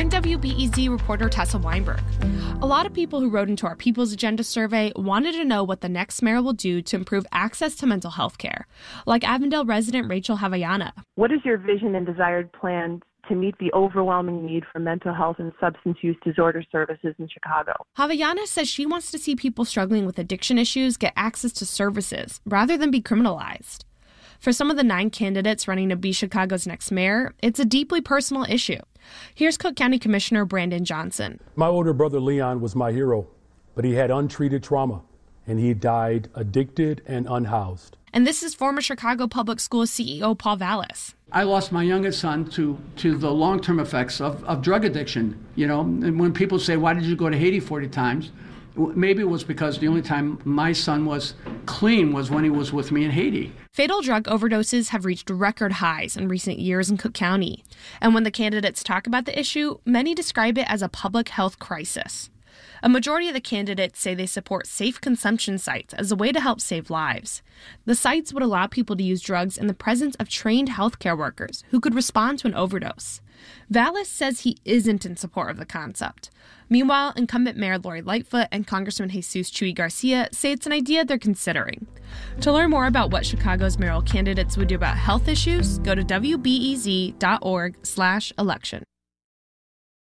I'm WBEZ reporter Tessa Weinberg. A lot of people who wrote into our People's Agenda survey wanted to know what the next mayor will do to improve access to mental health care, like Avondale resident Rachel Havayana. What is your vision and desired plan to meet the overwhelming need for mental health and substance use disorder services in Chicago. Havayana says she wants to see people struggling with addiction issues get access to services rather than be criminalized. For some of the nine candidates running to be Chicago's next mayor, it's a deeply personal issue. Here's Cook County Commissioner Brandon Johnson. My older brother Leon was my hero, but he had untreated trauma and he died addicted and unhoused. And this is former Chicago Public Schools CEO Paul Vallas. I lost my youngest son to, to the long term effects of, of drug addiction. You know, and when people say, Why did you go to Haiti 40 times? Maybe it was because the only time my son was clean was when he was with me in Haiti. Fatal drug overdoses have reached record highs in recent years in Cook County. And when the candidates talk about the issue, many describe it as a public health crisis. A majority of the candidates say they support safe consumption sites as a way to help save lives. The sites would allow people to use drugs in the presence of trained healthcare workers who could respond to an overdose. Vallas says he isn't in support of the concept. Meanwhile, incumbent Mayor Lori Lightfoot and Congressman Jesus Chuy Garcia say it's an idea they're considering. To learn more about what Chicago's mayoral candidates would do about health issues, go to wbez.org/election.